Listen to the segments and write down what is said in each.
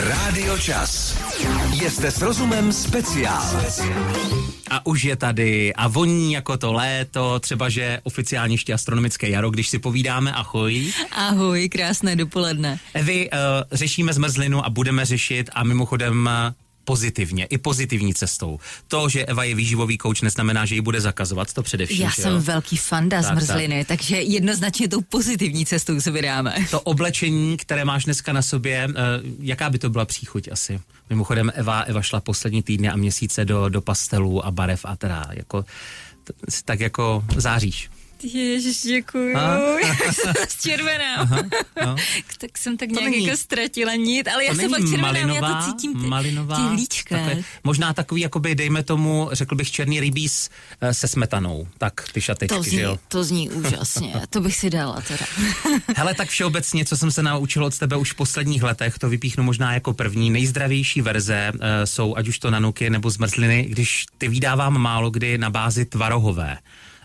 Rádio Čas. Jste s rozumem speciál. A už je tady a voní jako to léto, třeba že oficiálně ještě astronomické jaro, když si povídáme ahoj. Ahoj, krásné dopoledne. Evi, uh, řešíme zmrzlinu a budeme řešit a mimochodem uh, pozitivně, i pozitivní cestou. To, že Eva je výživový kouč, neznamená, že ji bude zakazovat, to především. Já že jsem jo? velký fanda Tak, zmrzliny, tak. takže jednoznačně tou pozitivní cestou se vydáme. To oblečení, které máš dneska na sobě, uh, jaká by to byla příchuť asi? Mimochodem Eva, Eva šla poslední týdny a měsíce do, do pastelů a barev a teda jako tak jako záříš. Ježiš, děkuju. A? Červená. no. tak jsem tak To nějak není- jako ztratila nit, ale já jsem fakt červená, malinová, já to cítím ty, malinová, těch líčkách. takové- možná takový, jakoby, dejme tomu, řekl bych, černý rybíz eh, se smetanou. Tak ty šatečky, To že zní, jo? to zní úžasně, to bych si dala teda. Hele, tak všeobecně, co jsem se naučil od tebe už v posledních letech, to vypíchnu možná jako první. Nejzdravější verze uh, jsou ať už to nanuky nebo zmrzliny, když ty vydávám málo kdy na bázi tvarohové.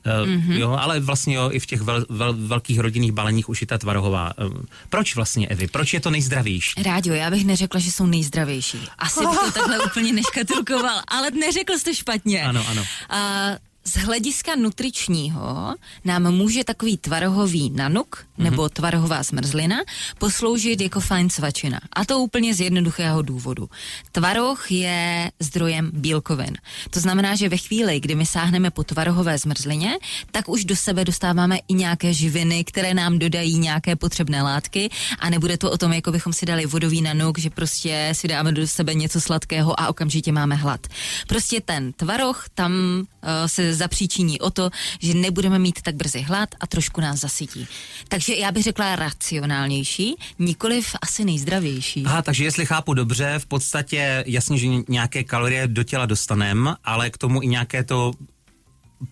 Mm-hmm. Jo, ale vlastně jo, i v těch vel, vel, velkých rodinných baleních už je ta tvarohová. Uh, proč vlastně, Evi? Proč je to nejzdravější? Rádio, já bych neřekla, že jsou nejzdravější. Asi bych to takhle úplně neškatulkoval, ale neřekl jsi to špatně. Ano, ano. A z hlediska nutričního nám může takový tvarohový nanuk Mhm. nebo tvarohová zmrzlina posloužit jako fajn svačina. A to úplně z jednoduchého důvodu. Tvaroh je zdrojem bílkovin. To znamená, že ve chvíli, kdy my sáhneme po tvarohové zmrzlině, tak už do sebe dostáváme i nějaké živiny, které nám dodají nějaké potřebné látky a nebude to o tom, jako bychom si dali vodový nanuk, že prostě si dáme do sebe něco sladkého a okamžitě máme hlad. Prostě ten tvaroh tam uh, se zapříčiní o to, že nebudeme mít tak brzy hlad a trošku nás zasytí. Takže já bych řekla racionálnější, nikoliv asi nejzdravější. Aha, takže jestli chápu dobře, v podstatě jasně, že nějaké kalorie do těla dostaneme, ale k tomu i nějaké to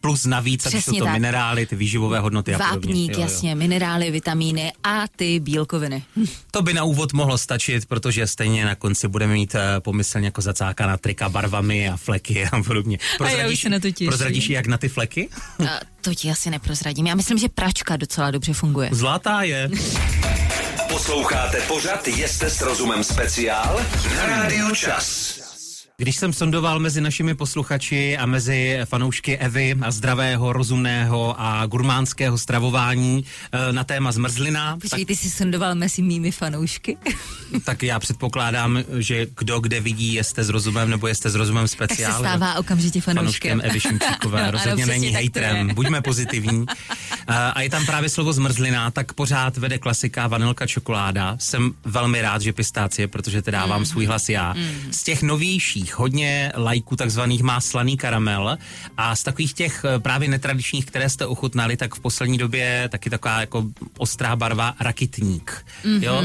plus navíc, už jsou Přesně to tak. minerály, ty výživové hodnoty a podobně. Vápník, Jo, jo. jasně, minerály, vitamíny a ty bílkoviny. To by na úvod mohlo stačit, protože stejně na konci budeme mít uh, pomyslně jako zacákaná trika barvami a fleky a podobně. já už se na to těším. Prozradíš, jak na ty fleky? A to ti asi neprozradím. Já myslím, že pračka docela dobře funguje. Zlatá je. Posloucháte pořad Jste s rozumem speciál na Rádiu Čas. Když jsem sondoval mezi našimi posluchači a mezi fanoušky Evy a zdravého, rozumného a gurmánského stravování eh, na téma zmrzlina, tak Počkej, ty jsi sondoval mezi mými fanoušky. tak já předpokládám, že kdo kde vidí, jste s rozumem nebo jste s rozumem tak se speciál. stává okamžitě fanouškem. fanouškem Evy Šimčíkové. Ano, Rozhodně není tak hejtrem. Buďme pozitivní. A, a je tam právě slovo zmrzlina, tak pořád vede klasika vanilka čokoláda. Jsem velmi rád, že pistácie, protože te dávám mm. svůj hlas já. Mm. Z těch novějších hodně lajků takzvaných má slaný karamel a z takových těch eh, právě netradičních, které jste ochutnali, tak v poslední době taky taková jako ostrá barva rakitník. Mm-hmm. Jo?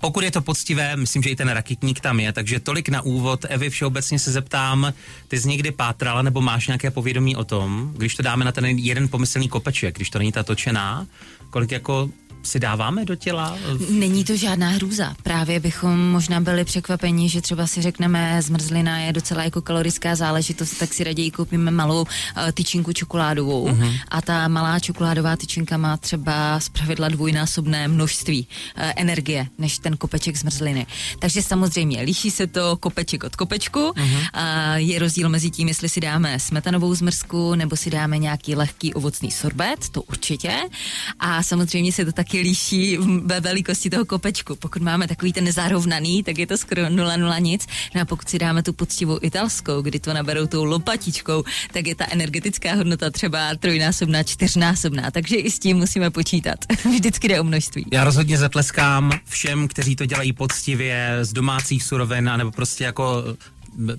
Pokud je to poctivé, myslím, že i ten rakitník tam je, takže tolik na úvod. Evy, všeobecně se zeptám, ty jsi někdy pátrala nebo máš nějaké povědomí o tom, když to dáme na ten jeden pomyslný kopeček, když to není ta točená, kolik jako si dáváme do těla? Není to žádná hrůza. Právě bychom možná byli překvapeni, že třeba si řekneme, zmrzlina je docela jako kalorická záležitost, tak si raději koupíme malou uh, tyčinku čokoládovou. Uh-huh. A ta malá čokoládová tyčinka má třeba zpravidla dvojnásobné množství uh, energie než ten kopeček zmrzliny. Takže samozřejmě liší se to kopeček od kopečku. Uh-huh. A je rozdíl mezi tím, jestli si dáme smetanovou zmrzku nebo si dáme nějaký lehký ovocný sorbet, to určitě. A samozřejmě se to taky liší ve velikosti toho kopečku. Pokud máme takový ten zárovnaný, tak je to skoro 0,0 nic. No a pokud si dáme tu poctivou italskou, kdy to naberou tou lopatičkou, tak je ta energetická hodnota třeba trojnásobná, čtyřnásobná. Takže i s tím musíme počítat. Vždycky jde o množství. Já rozhodně zatleskám všem, kteří to dělají poctivě z domácích surovin, nebo prostě jako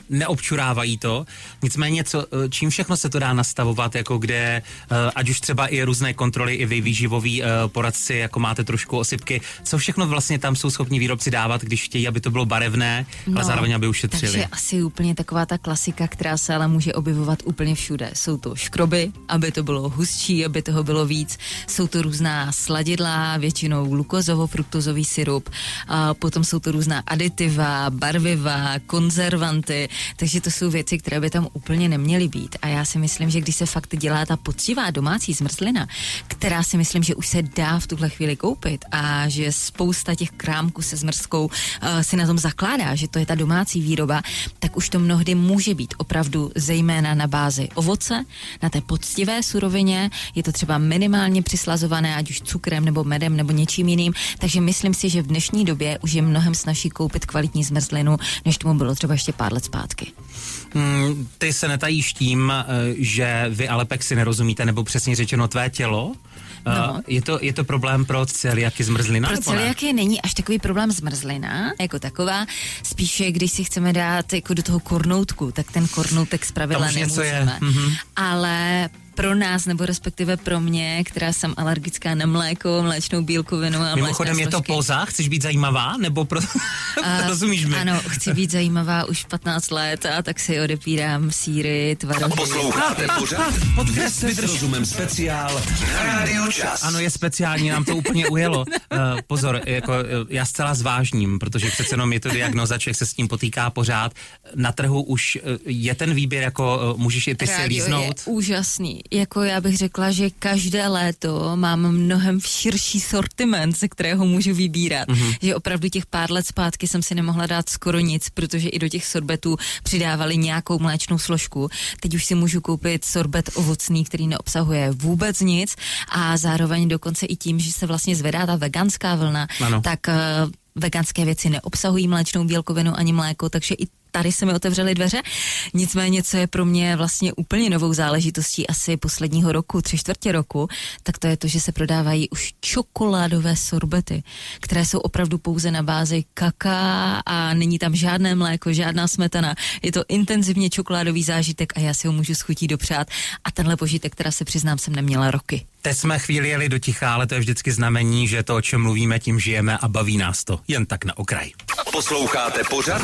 neobčurávají to. Nicméně, co, eh, čím všechno se to dá nastavovat, jako kde, eh, ať už třeba i různé kontroly, i vy výživoví eh, poradci, jako máte trošku osypky, co všechno vlastně tam jsou schopni výrobci dávat, když chtějí, aby to bylo barevné, no, ale zároveň, aby ušetřili. Takže asi úplně taková ta klasika, která se ale může objevovat úplně všude. Jsou to škroby, aby to bylo hustší, aby toho bylo víc. Jsou to různá sladidla, většinou glukozovo-fruktozový syrup. A potom jsou to různá aditiva, barviva, konzervanty, konzervanty, takže to jsou věci, které by tam úplně neměly být. A já si myslím, že když se fakt dělá ta poctivá domácí zmrzlina, která si myslím, že už se dá v tuhle chvíli koupit a že spousta těch krámků se zmrzkou uh, si na tom zakládá, že to je ta domácí výroba, tak už to mnohdy může být opravdu zejména na bázi ovoce, na té poctivé surovině, je to třeba minimálně přislazované, ať už cukrem nebo medem nebo něčím jiným, takže myslím si, že v dnešní době už je mnohem snažší koupit kvalitní zmrzlinu, než tomu bylo třeba ještě pár let zpátky. Hmm, ty se netajíš tím, eh, že vy Alepek si nerozumíte, nebo přesně řečeno tvé tělo? No. Uh, je, to, je to problém pro celiaky zmrzlina? Pro celiaky ne? není až takový problém zmrzlina jako taková. Spíše, když si chceme dát jako do toho kornoutku, tak ten kornoutek zpravidla nemusíme. Mm-hmm. Ale pro nás, nebo respektive pro mě, která jsem alergická na mléko, mléčnou bílkovinu a Mimochodem je to poza? Chceš být zajímavá? Nebo pro... a, rozumíš mi? Ano, chci být zajímavá už 15 let a tak si odepírám síry, tvarochy. Posloucháte pořád? Podcast s rozumem speciál na Rádiu Čas. Ano, je speciální, nám to úplně ujelo. Uh, pozor, jako, uh, já zcela zvážním, protože přece jenom je to diagnoza, člověk se s tím potýká pořád. Na trhu už uh, je ten výběr, jako můžeš i ty Rádio si líznout? je úžasný jako já bych řekla, že každé léto mám mnohem širší sortiment, ze kterého můžu vybírat. Mm-hmm. Že opravdu těch pár let zpátky jsem si nemohla dát skoro nic, protože i do těch sorbetů přidávali nějakou mléčnou složku. Teď už si můžu koupit sorbet ovocný, který neobsahuje vůbec nic a zároveň dokonce i tím, že se vlastně zvedá ta veganská vlna, ano. tak uh, veganské věci neobsahují mléčnou bílkovinu ani mléko, takže i tady se mi otevřely dveře. Nicméně, co je pro mě vlastně úplně novou záležitostí asi posledního roku, tři čtvrtě roku, tak to je to, že se prodávají už čokoládové sorbety, které jsou opravdu pouze na bázi kaká a není tam žádné mléko, žádná smetana. Je to intenzivně čokoládový zážitek a já si ho můžu schutí dopřát. A tenhle požitek, která se přiznám, jsem neměla roky. Teď jsme chvíli jeli do ticha, ale to je vždycky znamení, že to, o čem mluvíme, tím žijeme a baví nás to. Jen tak na okraj. Posloucháte pořad?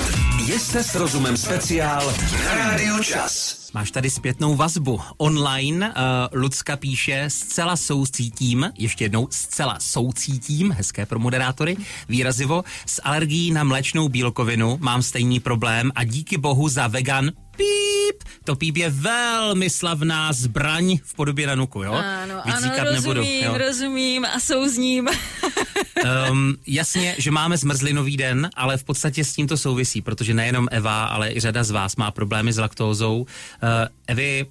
Jste s rozumem speciál na Rádiu Čas. Máš tady zpětnou vazbu. Online uh, Lucka píše, zcela soucítím, ještě jednou, zcela soucítím, hezké pro moderátory, výrazivo, s alergií na mléčnou bílkovinu mám stejný problém a díky bohu za vegan píp. To píp je velmi slavná zbraň v podobě nanuku, jo? Ano, Víc ano, rozumím, nebudu, jo? rozumím a souzním. um, jasně, že máme zmrzlinový den, ale v podstatě s tím to souvisí, protože nejenom Eva, ale i řada z vás má problémy s laktózou. Uh, Evy,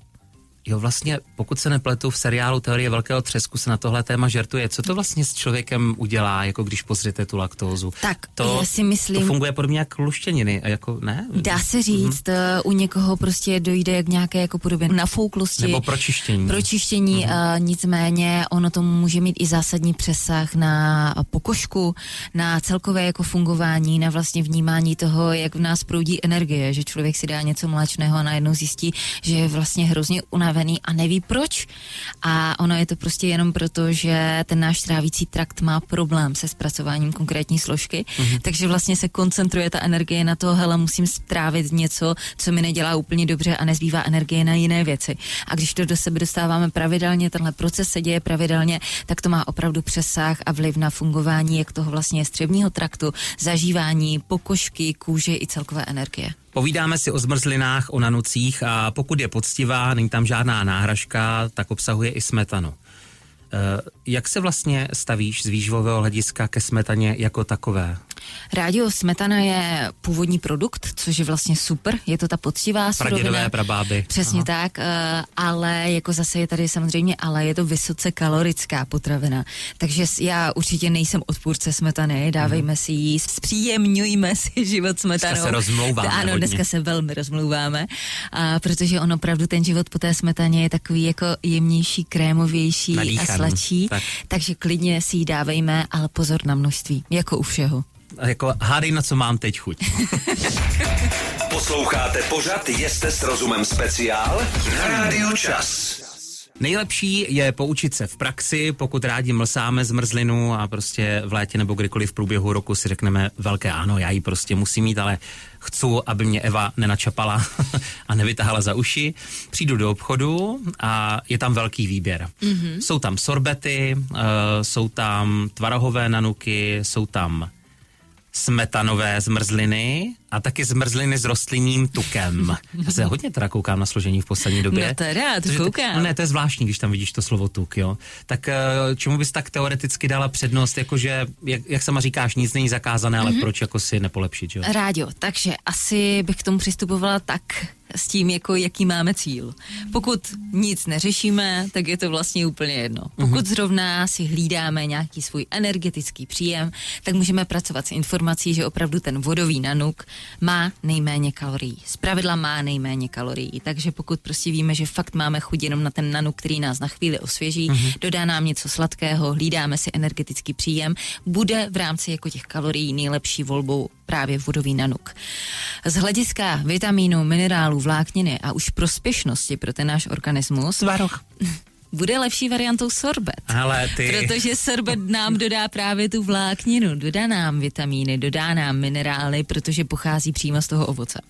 Jo, vlastně, pokud se nepletu, v seriálu Teorie velkého třesku se na tohle téma žertuje. Co to vlastně s člověkem udělá, jako když pozřete tu laktózu? Tak, to, já si myslím... To funguje podobně jako luštěniny, jako ne? Dá se říct, mm-hmm. u někoho prostě dojde k nějaké jako podobě nafouklosti. Nebo pročištění. Pročištění, mm-hmm. uh, nicméně ono to může mít i zásadní přesah na pokožku, na celkové jako fungování, na vlastně vnímání toho, jak v nás proudí energie, že člověk si dá něco mléčného a najednou zjistí, že je vlastně hrozně unavený unavený a neví proč. A ono je to prostě jenom proto, že ten náš trávící trakt má problém se zpracováním konkrétní složky, mm-hmm. takže vlastně se koncentruje ta energie na to, hele, musím strávit něco, co mi nedělá úplně dobře a nezbývá energie na jiné věci. A když to do sebe dostáváme pravidelně, tenhle proces se děje pravidelně, tak to má opravdu přesah a vliv na fungování jak toho vlastně střevního traktu, zažívání pokožky, kůže i celkové energie. Povídáme si o zmrzlinách, o nanucích a pokud je poctivá, není tam žádná náhražka, tak obsahuje i smetanu. Eh, jak se vlastně stavíš z výživového hlediska ke smetaně jako takové? Rádio smetana je původní produkt, což je vlastně super, je to ta poctivá surovina. Prabáby. Přesně Aha. tak, eh, ale jako zase je tady samozřejmě, ale je to vysoce kalorická potravina. Takže já určitě nejsem odpůrce smetany, dávejme mm. si ji, zpříjemňujme si život smetanou. Dneska se rozmlouváme Ano, hodně. dneska se velmi rozmlouváme, a protože on opravdu ten život po té smetaně je takový jako jemnější, krémovější Nadíchaný. a sladší, tak. takže klidně si ji dávejme, ale pozor na množství, jako u všeho jako hádej, na co mám teď chuť. Posloucháte pořad Jeste s rozumem speciál na Rádiu Čas. Nejlepší je poučit se v praxi, pokud rádi mlsáme zmrzlinu a prostě v létě nebo kdykoliv v průběhu roku si řekneme velké ano, já ji prostě musím mít, ale chci, aby mě Eva nenačapala a nevytahala za uši. Přijdu do obchodu a je tam velký výběr. Mm-hmm. Jsou tam sorbety, uh, jsou tam tvarohové nanuky, jsou tam smetanové zmrzliny a taky zmrzliny s rostlinným tukem. Já se hodně teda koukám na složení v poslední době. No teda, to koukám. No ne, to je zvláštní, když tam vidíš to slovo tuk, jo. Tak eh, čemu bys tak teoreticky dala přednost, jakože, jak, jak sama říkáš, nic není zakázané, Mhm. ale proč jako si nepolepšit, jo? Rádio, takže asi bych k tomu přistupovala tak s tím, jako jaký máme cíl. Pokud nic neřešíme, tak je to vlastně úplně jedno. Pokud zrovna si hlídáme nějaký svůj energetický příjem, tak můžeme pracovat s informací, že opravdu ten vodový nanuk má nejméně kalorií. Zpravidla má nejméně kalorií, takže pokud prostě víme, že fakt máme chuť jenom na ten nanuk, který nás na chvíli osvěží, dodá nám něco sladkého, hlídáme si energetický příjem, bude v rámci jako těch kalorií nejlepší volbou právě vodový nanuk. Z hlediska vitamínů, minerálů, vlákniny a už prospěšnosti pro ten náš organismus Tvaroh. bude lepší variantou sorbet. Ale ty... Protože sorbet nám dodá právě tu vlákninu, dodá nám vitamíny, dodá nám minerály, protože pochází přímo z toho ovoce.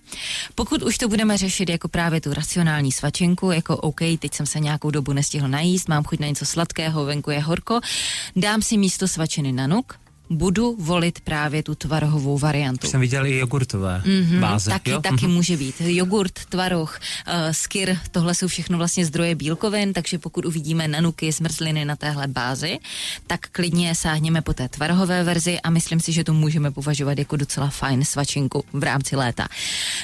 Pokud už to budeme řešit jako právě tu racionální svačinku, jako OK, teď jsem se nějakou dobu nestihl najíst, mám chuť na něco sladkého, venku je horko, dám si místo svačiny nanuk, budu volit právě tu tvarohovou variantu. Jsem viděl i jogurtové mm-hmm, báze, Taky, jo? taky Mhm. může být. Jogurt, tvaroh, uh, skyr, tohle jsou všechno vlastně zdroje bílkovin, takže pokud uvidíme nanuky, zmrzliny na téhle bázi, tak klidně sáhněme po té tvarohové verzi a myslím si, že to můžeme považovat jako docela fajn svačinku v rámci léta.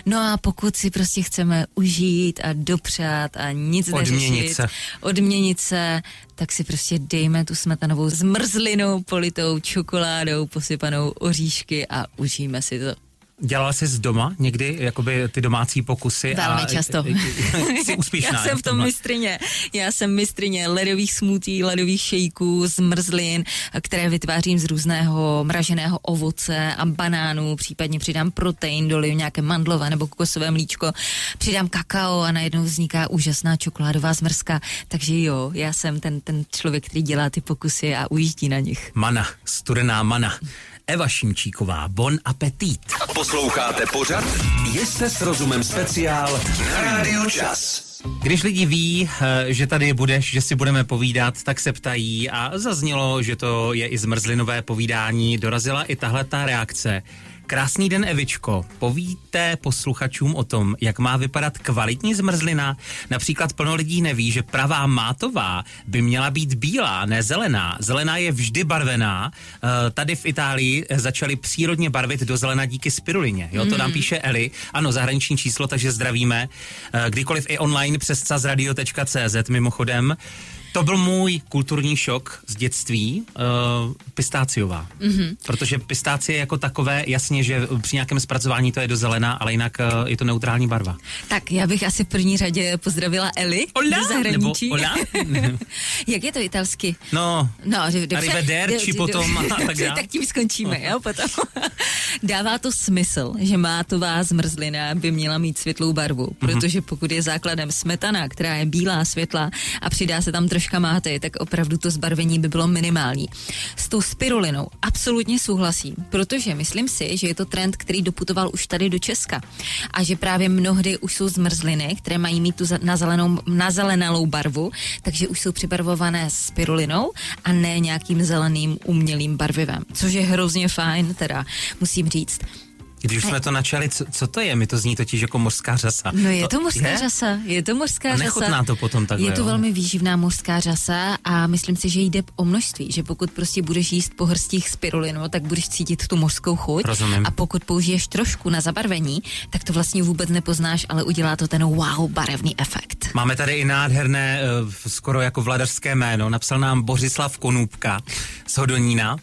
No a pokud si prostě chceme užít a dopřát a nic Odměnit neřešit, se. odměnit se, tak si prostě dejme tu smetanovou zmrzlinu politou čokoládou, posypanou oříšky a užijeme si to. Dělala jsi z doma někdy jakoby ty domácí pokusy? Velmi a, často. Jsi úspěšná. Já jsem v tom mistrině. Já jsem mistrině ledových smutí, ledových šejků, zmrzlin, které vytvářím z různého mraženého ovoce a banánů, případně přidám protein, doliju nějaké mandlové nebo kokosové mlíčko, přidám kakao a najednou vzniká úžasná čokoládová zmrzka. Takže jo, já jsem ten, ten člověk, který dělá ty pokusy a ujíždí na nich. Mana, studená mana. Eva Šimčíková, bon appetit. Posloucháte pořad Jste s rozumem speciál na Rádiu Čas. Když lidi ví, eh, že tady budeš, že si budeme povídat, tak se ptají a zaznělo, že to je i zmrzlinové povídání. Dorazila i tahle ta reakce. Krásný den, Evičko. Povíte posluchačům o tom, jak má vypadat kvalitní zmrzlina? Například plno lidí neví, že pravá mátová by měla být bílá, ne zelená. Zelená je vždy barvená. Eh, Tady v Itálii začali přírodně barvit do zelena díky spirulině. Jo, to nám píše Eli. Ano, zahraniční číslo, takže zdravíme. Eh, Kdykoliv i online přes cazradio.cz mimochodem. To byl můj kulturní šok z dětství, uh, pistáciová. Mm-hmm. Protože pistácie jako takové, jasně, že při nějakém zpracování to je do zelena, ale jinak uh, je to neutrální barva. Tak já bych asi v první řadě pozdravila Eli Hola, do zahraničí. nebo hola. Jak je to italsky? No, No, dobře. Arrivederci potom a tak dále. tak tím skončíme, jo, potom. Dává to smysl, že mátová zmrzlina by měla mít světlou barvu, Mhm. protože pokud je základem smetana, která je bílá, světla a přidá se tam troška máty, tak opravdu to zbarvení by bylo minimální. S tou spirulinou absolutně souhlasím, protože myslím si, že je to trend, který doputoval už tady do Česka a že právě mnohdy už jsou zmrzliny, které mají mít tu za- nazelenou, nazelenalou barvu, takže už jsou přibarvované spirulinou a ne nějakým zeleným umělým barvivem, což je hrozně fajn, teda musím říct. Když už jsme to načali, co, co to je? Mi to zní totiž jako mořská řasa. No je to mořská je? řasa, je to mořská A řasa. nechutná to potom takhle, Je to jo? velmi výživná mořská řasa a myslím si, že jde o množství, že pokud prostě budeš jíst po hrstích spirulinu, tak budeš cítit tu mořskou chuť. Rozumím. A pokud použiješ trošku na zabarvení, tak to vlastně vůbec nepoznáš, ale udělá to ten wow barevný efekt. Máme tady i nádherné, eh, skoro jako vladařské jméno. Napsal nám Bořislav Konůbka z Hodonína.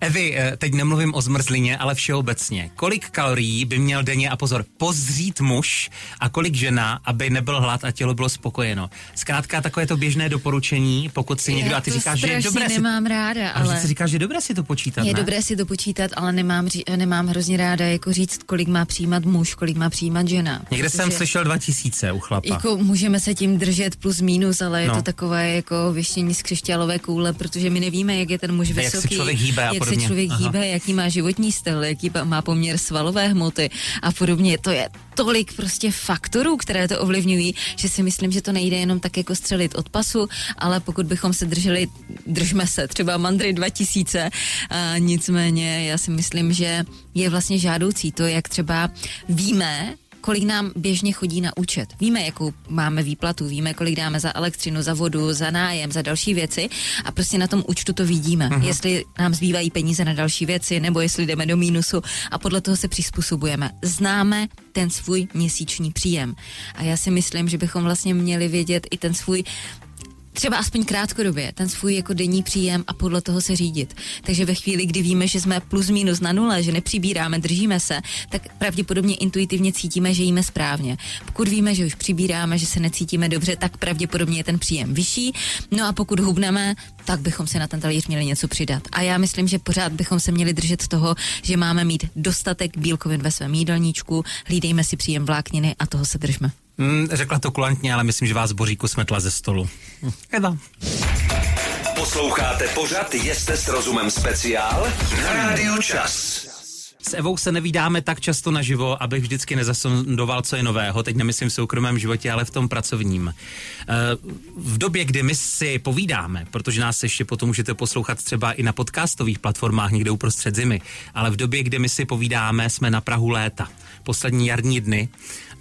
Evi, eh, teď nemluvím o zmrzlině, ale všeobecně. Kolik kalorií by měl denně, a pozor, pozřít muž a kolik žena, aby nebyl hlad a tělo bylo spokojeno? Zkrátka takové to běžné doporučení, pokud si někdo a ty říkáš, že je dobré si, nemám ráda, ale... ale... si říkáš, že je dobré si to počítat, Je ne? dobré si to počítat, ale nemám, nemám hrozně ráda jako říct, kolik má přijímat muž, kolik má přijímat žena. Někde jsem slyšel 2000 u chlapa. Jako můžeme se tím držet plus minus, ale je No. to takové jako věštění z křišťálové koule, protože my nevíme, jak je ten muž jak se vysoký, člověk hýbe a jak podobně. se člověk Aha. hýbe, jaký má životní styl, jaký má poměr svalový pohonové hmoty a podobně. To je tolik prostě faktorů, které to ovlivňují, že si myslím, že to nejde jenom tak jako střelit od pasu, ale pokud bychom se drželi, držme se, třeba Mandry 2000, a nicméně já si myslím, že je vlastně žádoucí to, jak třeba víme, kolik nám běžně chodí na účet. Víme, jakou máme výplatu, víme, kolik dáme za elektřinu, za vodu, za nájem, za další věci a prostě na tom účtu to vidíme. Uh-huh. Jestli nám zbývají peníze na další věci, nebo jestli jdeme do mínusu a podle toho se přizpůsobujeme. Známe ten svůj měsíční příjem. A já si myslím, že bychom vlastně měli vědět i ten svůj třeba aspoň krátkodobě ten svůj jako denní příjem a podle toho se řídit. Takže ve chvíli, kdy víme, že jsme plus minus na nule, že nepřibíráme, držíme se, tak pravděpodobně intuitivně cítíme, že jíme správně. Pokud víme, že už přibíráme, že se necítíme dobře, tak pravděpodobně je ten příjem vyšší. No a pokud hubneme, tak bychom si na ten talíř měli něco přidat. A já myslím, že pořád bychom se měli držet toho, že máme mít dostatek bílkovin ve svém jídelníčku, hlídejme si příjem vlákniny a toho se držme. Mm, řekla to kulantně, ale myslím, že vás Boříku smetla ze stolu. Eva. Posloucháte pořad Jeste s rozumem speciál na Rádiu Čas. S Evou se nevídáme tak často naživo, abych vždycky nezasondoval, co je nového. Teď nemyslím v soukromém životě, ale v tom pracovním. Eh, v době, kdy my si povídáme, protože nás ještě potom můžete poslouchat třeba i na podcastových platformách někde uprostřed zimy, ale v době, kdy my si povídáme, jsme na Prahu léta. Poslední jarní dny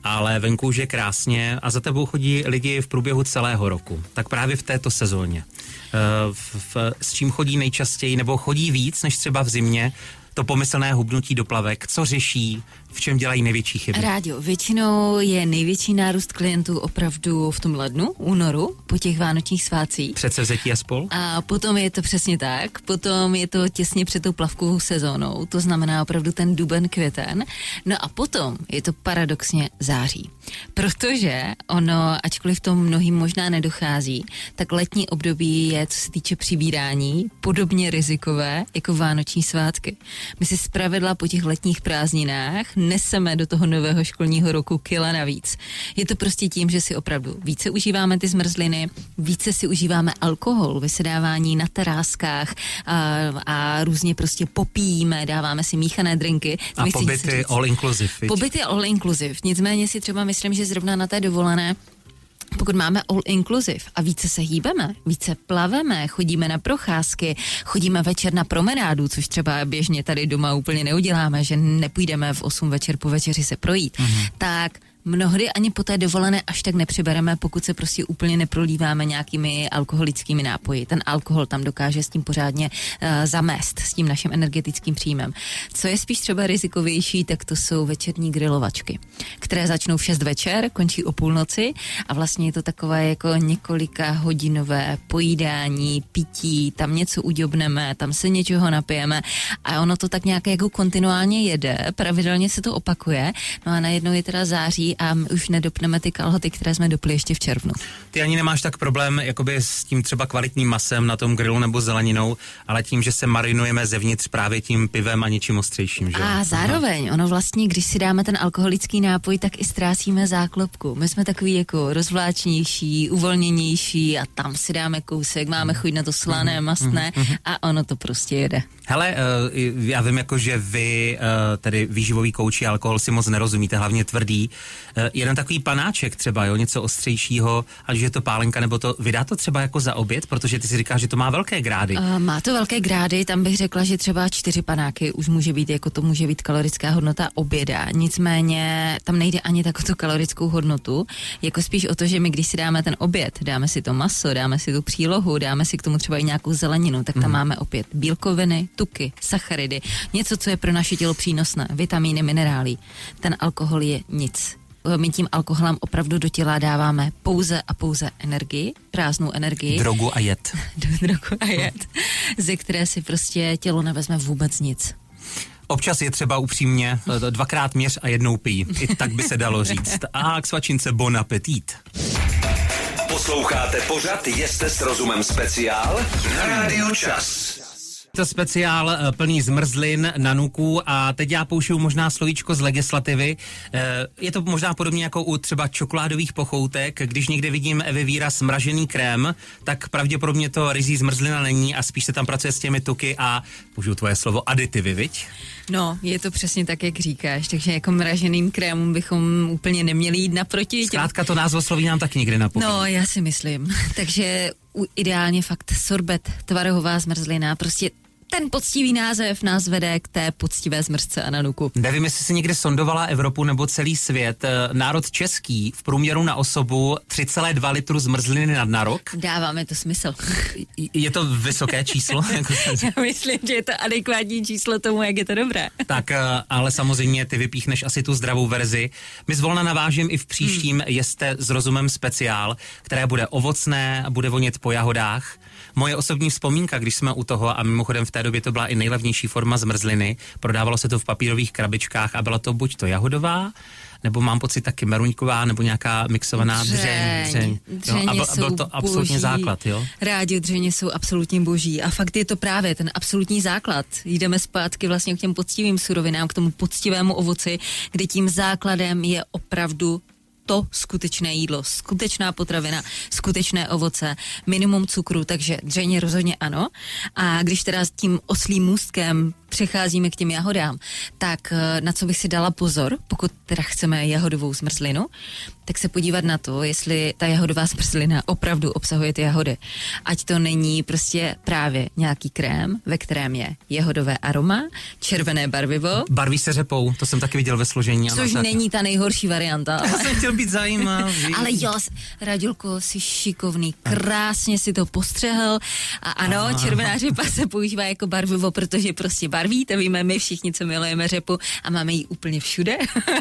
ale venku už je krásně a za tebou chodí lidi v průběhu celého roku. Tak právě v této sezóně. Eh, v, v, s čím chodí nejčastěji, nebo chodí víc než třeba v zimě, to pomyslné hubnutí do plavek, co řeší, v čem dělají největší chyby? Rádio. Většinou je největší nárůst klientů opravdu v tom lednu, únoru, po těch vánočních svácích. Předsevzetí a spol? A potom je to přesně tak. Potom je to těsně před tou plavkovou sezónou, to znamená opravdu ten duben, květen. No a potom je to paradoxně září. Protože ono, ačkoliv to mnohým možná nedochází, tak letní období je, co se týče přibírání, podobně rizikové jako vánoční svátky. My si zpravidla po těch letních prázdninách neseme do toho nového školního roku kila navíc. Je to prostě tím, že si opravdu více užíváme ty zmrzliny, více si užíváme alkohol, vysedávání na teráskách a, a různě prostě popíjíme, dáváme si míchané drinky. A pobyty all inclusive. Pobyty all inclusive. Nicméně si třeba myslím, že zrovna na té dovolené pokud máme all inclusive a více se hýbeme, více plaveme, chodíme na procházky, chodíme večer na promenádu, což třeba běžně tady doma úplně neuděláme, že nepůjdeme v 8 večer po večeři se projít, mm-hmm. tak mnohdy ani po té dovolené až tak nepřibereme, pokud se prostě úplně neprolíváme nějakými alkoholickými nápoji. Ten alkohol tam dokáže s tím pořádně uh, zamést, s tím naším energetickým příjmem. Co je spíš třeba rizikovější, tak to jsou večerní grilovačky, které začnou v 6 večer, končí o půlnoci a vlastně je to takové jako několika hodinové pojídání, pití, tam něco uděbneme, tam se něčeho napijeme a ono to tak nějak jako kontinuálně jede, pravidelně se to opakuje, no a najednou je teda září a my už nedopneme ty kalhoty, které jsme dopli ještě v červnu. Ty ani nemáš tak problém jakoby s tím třeba kvalitním masem na tom grilu nebo zeleninou, ale tím, že se marinujeme zevnitř právě tím pivem a něčím ostřejším. Že? A zároveň, Aha. ono vlastně, když si dáme ten alkoholický nápoj, tak i ztrácíme záklopku. My jsme takový jako rozvláčnější, uvolněnější a tam si dáme kousek, máme chuť na to slané, mhm, masné mhm, mhm. a ono to prostě jede. Hele, uh, já vím jako, že vy, uh, tedy výživový kouči, alkohol si moc nerozumíte, hlavně tvrdý. Uh, jeden takový panáček třeba, jo, něco ostřejšího, ať je to pálenka, nebo to, vydá to třeba jako za oběd, protože ty si říkáš, že to má velké grády. Uh, má to velké grády, tam bych řekla, že třeba čtyři panáky už může být, jako to může být kalorická hodnota oběda. Nicméně tam nejde ani tak o tu kalorickou hodnotu, jako spíš o to, že my když si dáme ten oběd, dáme si to maso, dáme si tu přílohu, dáme si k tomu třeba i nějakou zeleninu, tak tam mm. máme opět bílkoviny, tuky, sacharidy, něco, co je pro naše tělo přínosné, vitamíny, minerály. Ten alkohol je nic. My tím alkoholem opravdu do těla dáváme pouze a pouze energii, prázdnou energii. Drogu a jed. Drogu a jed, ze které si prostě tělo nevezme vůbec nic. Občas je třeba upřímně dvakrát měř a jednou pí. I tak by se dalo říct. A k svačince bon appetit. Posloucháte pořad Jeste s rozumem speciál na Rádiu Čas. To speciál eh, plný zmrzlin, nanuků a teď já použiju možná slovíčko z legislativy. Eh, Je to možná podobně jako u třeba čokoládových pochoutek. Když někde vidím Evy výraz mražený krém, tak pravděpodobně to rizí zmrzlina není a spíš se tam pracuje s těmi tuky a použiju tvoje slovo aditivy, viď? No, je to přesně tak, jak říkáš, takže jako mraženým krémům bychom úplně neměli jít naproti. Zkrátka to názvosloví nám tak nikdy napoví. No, já si myslím. Takže ideálně fakt sorbet, tvarohová zmrzlina, prostě ten poctivý název nás vede k té poctivé zmrzce a nanuku. Nevím, jestli si někde sondovala Evropu nebo celý svět. Eh, Národ český v průměru na osobu 3,2 litru zmrzliny na, na rok. Dáváme to smysl. Je to vysoké číslo? Jako Já myslím, že je to adekvátní číslo tomu, jak je to dobré. tak, eh, ale samozřejmě ty vypíchneš asi tu zdravou verzi. My zvolna navážím i v příštím hmm. Jeste s rozumem speciál, které bude ovocné a bude vonět po jahodách. Moje osobní vzpomínka, když jsme u toho, a mimochodem v té době to byla i nejlevnější forma zmrzliny, prodávalo se to v papírových krabičkách a byla to buď to jahodová, nebo mám pocit taky meruňková, nebo nějaká mixovaná dřeň. dřeň. Jo, a byl, byl to absolutně boží. základ, jo? Rádi dřeně jsou absolutně boží. A fakt je to právě ten absolutní základ. Jdeme zpátky vlastně k těm poctivým surovinám, k tomu poctivému ovoci, kde tím základem je opravdu to skutečné jídlo, skutečná potravina, skutečné ovoce, minimum cukru, takže dřeně rozhodně ano. A když teda s tím oslým můstkem přecházíme k těm jahodám, tak eh, na co bych si dala pozor, pokud teda chceme jahodovou zmrzlinu, tak se podívat na to, jestli ta jahodová zmrzlina opravdu obsahuje ty jahody. Ať to není prostě právě nějaký krém, ve kterém je jahodové aroma, červené barvivo, Barví se řepou, to jsem taky viděl ve složení. ano, což tak- není ta nejhorší varianta. Já jsem chtěl být zajímavý. Ale jo, Radilko, jsi šikovný, krásně si to postřehl a ano, červená řepa se používá jako barvivo, protože prostě barví, to víme my všichni, co milujeme řepu a máme ji úplně všude,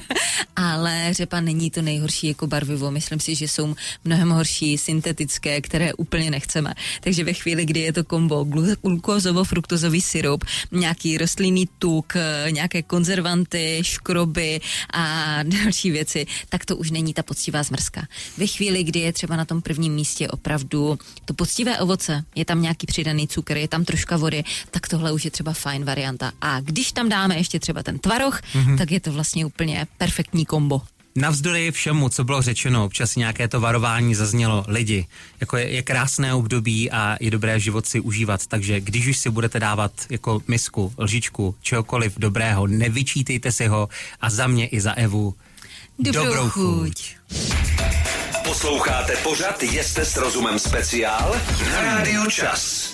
ale řepa není to nejhorší jako barvivo, myslím si, že jsou mnohem horší syntetické, které úplně nechceme. Takže ve chvíli, kdy je to kombo glu- glukózovo-fruktozový syrup, nějaký rostlinný tuk, nějaké konzervanty, škroby a další věci, tak to už není ta poctivá zmrzka. Ve chvíli, kdy je třeba na tom prvním místě opravdu to poctivé ovoce, je tam nějaký přidaný cukr, je tam troška vody, tak tohle už je třeba fajn varianta. A když tam dáme ještě třeba ten tvaroh, mm-hmm. tak je to vlastně úplně perfektní kombo. Navzdory všemu, co bylo řečeno, občas nějaké to varování zaznělo lidi. Jako je, je krásné období a je dobré život si užívat, takže když už si budete dávat jako misku, lžičku, čehokoliv dobrého, nevyčítejte si ho a za mě i za Evu Dobrou, chuť. Posloucháte pořad Jeste s rozumem speciál na Rádiu Čas.